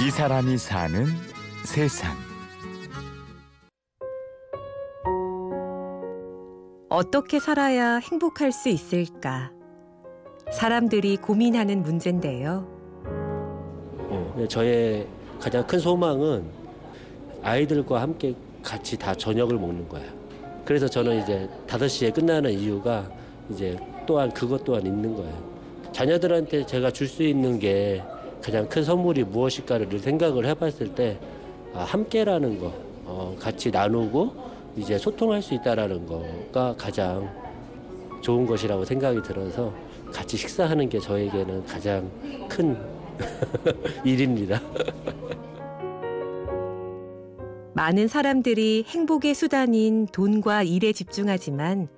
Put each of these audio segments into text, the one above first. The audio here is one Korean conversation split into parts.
이 사람이 사는 세상. 어떻게 살아야 행복할 수 있을까? 사람들이 고민하는 문제인데요. 어, 저의 가장 큰 소망은 아이들과 함께 같이 다 저녁을 먹는 거야. 그래서 저는 이제 5시에 끝나는 이유가 이제 또한 그것 또한 있는 거예요. 자녀들한테 제가 줄 수 있는 게 가장 큰 선물이 무엇일까를 생각을 해봤을 때 아, 함께라는 거, 어, 같이 나누고 이제 소통할 수 있다라는 거가 가장 좋은 것이라고 생각이 들어서 같이 식사하는 게 저에게는 가장 큰 일입니다. 많은 사람들이 행복의 수단인 돈과 일에 집중하지만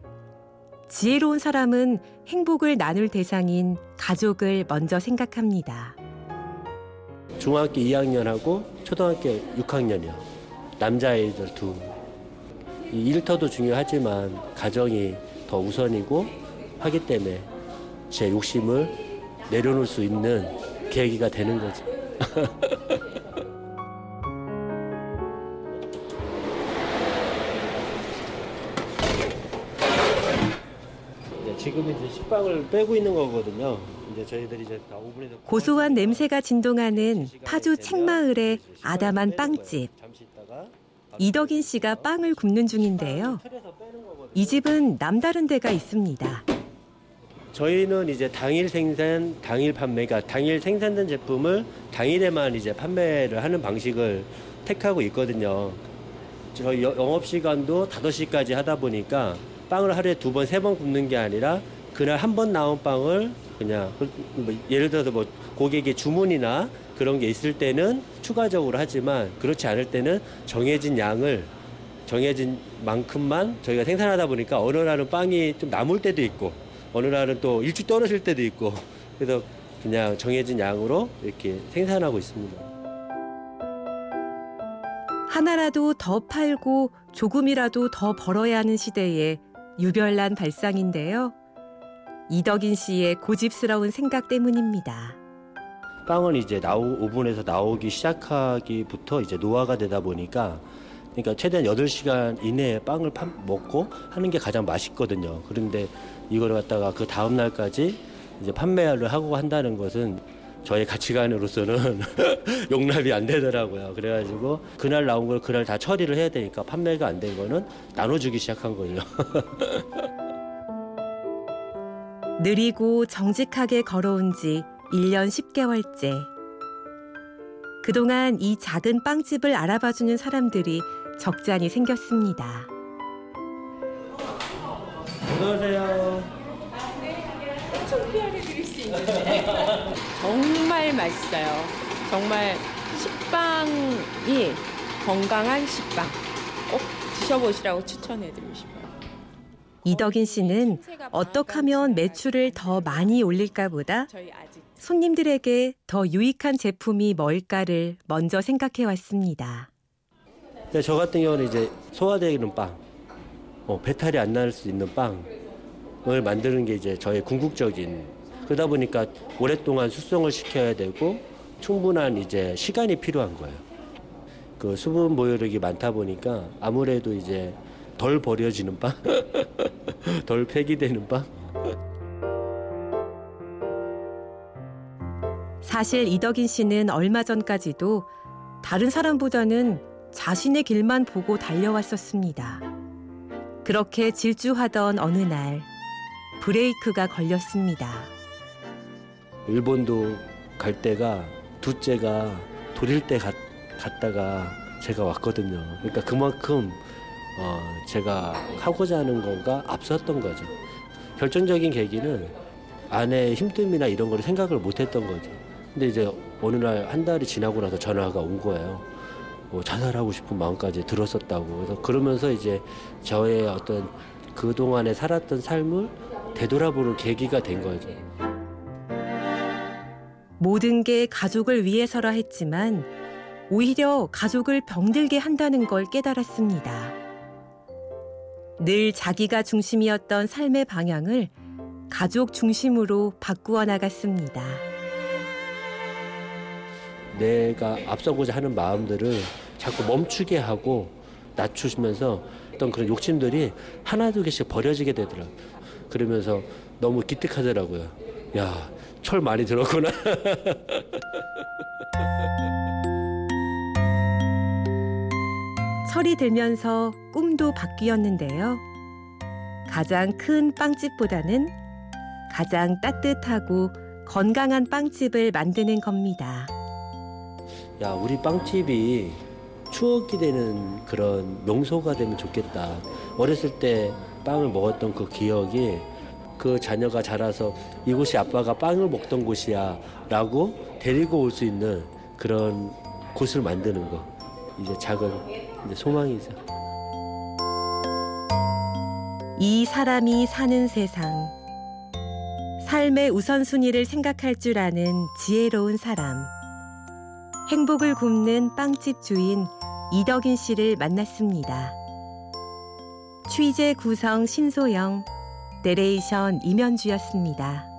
지혜로운 사람은 행복을 나눌 대상인 가족을 먼저 생각합니다. 중학교 2학년하고 초등학교 6학년이요. 남자아이들 두. 이 일터도 중요하지만 가정이 더 우선이고 하기 때문에 제 욕심을 내려놓을 수 있는 계기가 되는 거지. 지금 이제 식빵을 빼고 있는 거거든요. 이제 저희들이 이제 다 오븐에서 고소한 냄새가 진동하는 파주 책마을의 아담한 빵집. 이덕인 씨가 빵을 굽는 중인데요. 이 집은 남다른 데가 있습니다. 저희는 이제 당일 생산, 당일 판매가 당일 생산된 제품을 당일에만 이제 판매를 하는 방식을 택하고 있거든요. 저희 영업 시간도 5시까지 하다 보니까 빵을 하루에 두 번, 세 번 굽는 게 아니라 그날 한 번 나온 빵을 그냥 뭐 예를 들어서 뭐 고객의 주문이나 그런 게 있을 때는 추가적으로 하지만 그렇지 않을 때는 정해진 양을 정해진 만큼만 저희가 생산하다 보니까 어느 날은 빵이 좀 남을 때도 있고 어느 날은 또 일찍 떨어질 때도 있고 그래서 그냥 정해진 양으로 이렇게 생산하고 있습니다. 하나라도 더 팔고 조금이라도 더 벌어야 하는 시대에 유별난 발상인데요. 이덕인 씨의 고집스러운 생각 때문입니다. 빵은 이제 나오, 오븐에서 나오기 시작하기부터 이제 노화가 되다 보니까 그러니까 최대한 8시간 이내에 빵을 파, 먹고 하는 게 가장 맛있거든요. 그런데 이걸 갖다가 그 다음 날까지 이제 판매를 하고 한다는 것은 저의 가치관으로서는 용납이 안 되더라고요. 그래가지고 그날 나온 걸 그날 다 처리를 해야 되니까 판매가 안 된 거는 나눠주기 시작한 거죠. 느리고 정직하게 걸어온 지 1년 10개월째. 그동안 이 작은 빵집을 알아봐주는 사람들이 적잖이 생겼습니다. 안녕하세요. 엄청 피하게 드릴 수 있는데 정말 맛있어요. 정말 식빵이 건강한 식빵 꼭 드셔보시라고 추천해드리고 싶어요. 이덕인 씨는 어떻게 하면 매출을 더 많이 올릴까 보다 손님들에게 더 유익한 제품이 뭘까를 먼저 생각해 왔습니다. 근데 저 같은 경우는 이제 소화되는 빵, 어, 배탈이 안 날 수 있는 빵을 만드는 게 이제 저의 궁극적인 그러다 보니까 오랫동안 숙성을 시켜야 되고 충분한 이제 시간이 필요한 거예요. 그 수분 보유력이 많다 보니까 아무래도 이제 덜 버려지는 빵, 덜 폐기되는 빵. 사실 이덕인 씨는 얼마 전까지도 다른 사람보다는 자신의 길만 보고 달려왔었습니다. 그렇게 질주하던 어느 날 브레이크가 걸렸습니다. 일본도 갈 때가 둘째가 돌일 때 갔, 갔다가 제가 왔거든요. 그러니까 그만큼 어, 제가 하고자 하는 건가 앞섰던 거죠. 결정적인 계기는 아내의 힘듦이나 이런 걸 생각을 못 했던 거죠. 근데 이제 어느 날 한 달이 지나고 나서 전화가 온 거예요. 뭐 자살하고 싶은 마음까지 들었었다고. 그래서 그러면서 이제 저의 어떤 그동안에 살았던 삶을 되돌아보는 계기가 된 거죠. 모든 게 가족을 위해서라 했지만 오히려 가족을 병들게 한다는 걸 깨달았습니다. 늘 자기가 중심이었던 삶의 방향을 가족 중심으로 바꾸어 나갔습니다. 내가 앞서고자 하는 마음들을 자꾸 멈추게 하고 낮추시면서 어떤 그런 욕심들이 하나 두 개씩 버려지게 되더라고요. 그러면서 너무 기특하더라고요. 야, 철 많이 들었구나. 철이 들면서 꿈도 바뀌었는데요. 가장 큰 빵집보다는 가장 따뜻하고 건강한 빵집을 만드는 겁니다. 야, 우리 빵집이 추억이 되는 그런 명소가 되면 좋겠다. 어렸을 때 빵을 먹었던 그 기억이 그 자녀가 자라서 이곳이 아빠가 빵을 먹던 곳이야 라고 데리고 올 수 있는 그런 곳을 만드는 거. 이제 작은 이제 소망이죠. 이 사람이 사는 세상. 삶의 우선순위를 생각할 줄 아는 지혜로운 사람. 행복을 굽는 빵집 주인 이덕인 씨를 만났습니다. 취재 구성 신소영, 내레이션 임현주였습니다.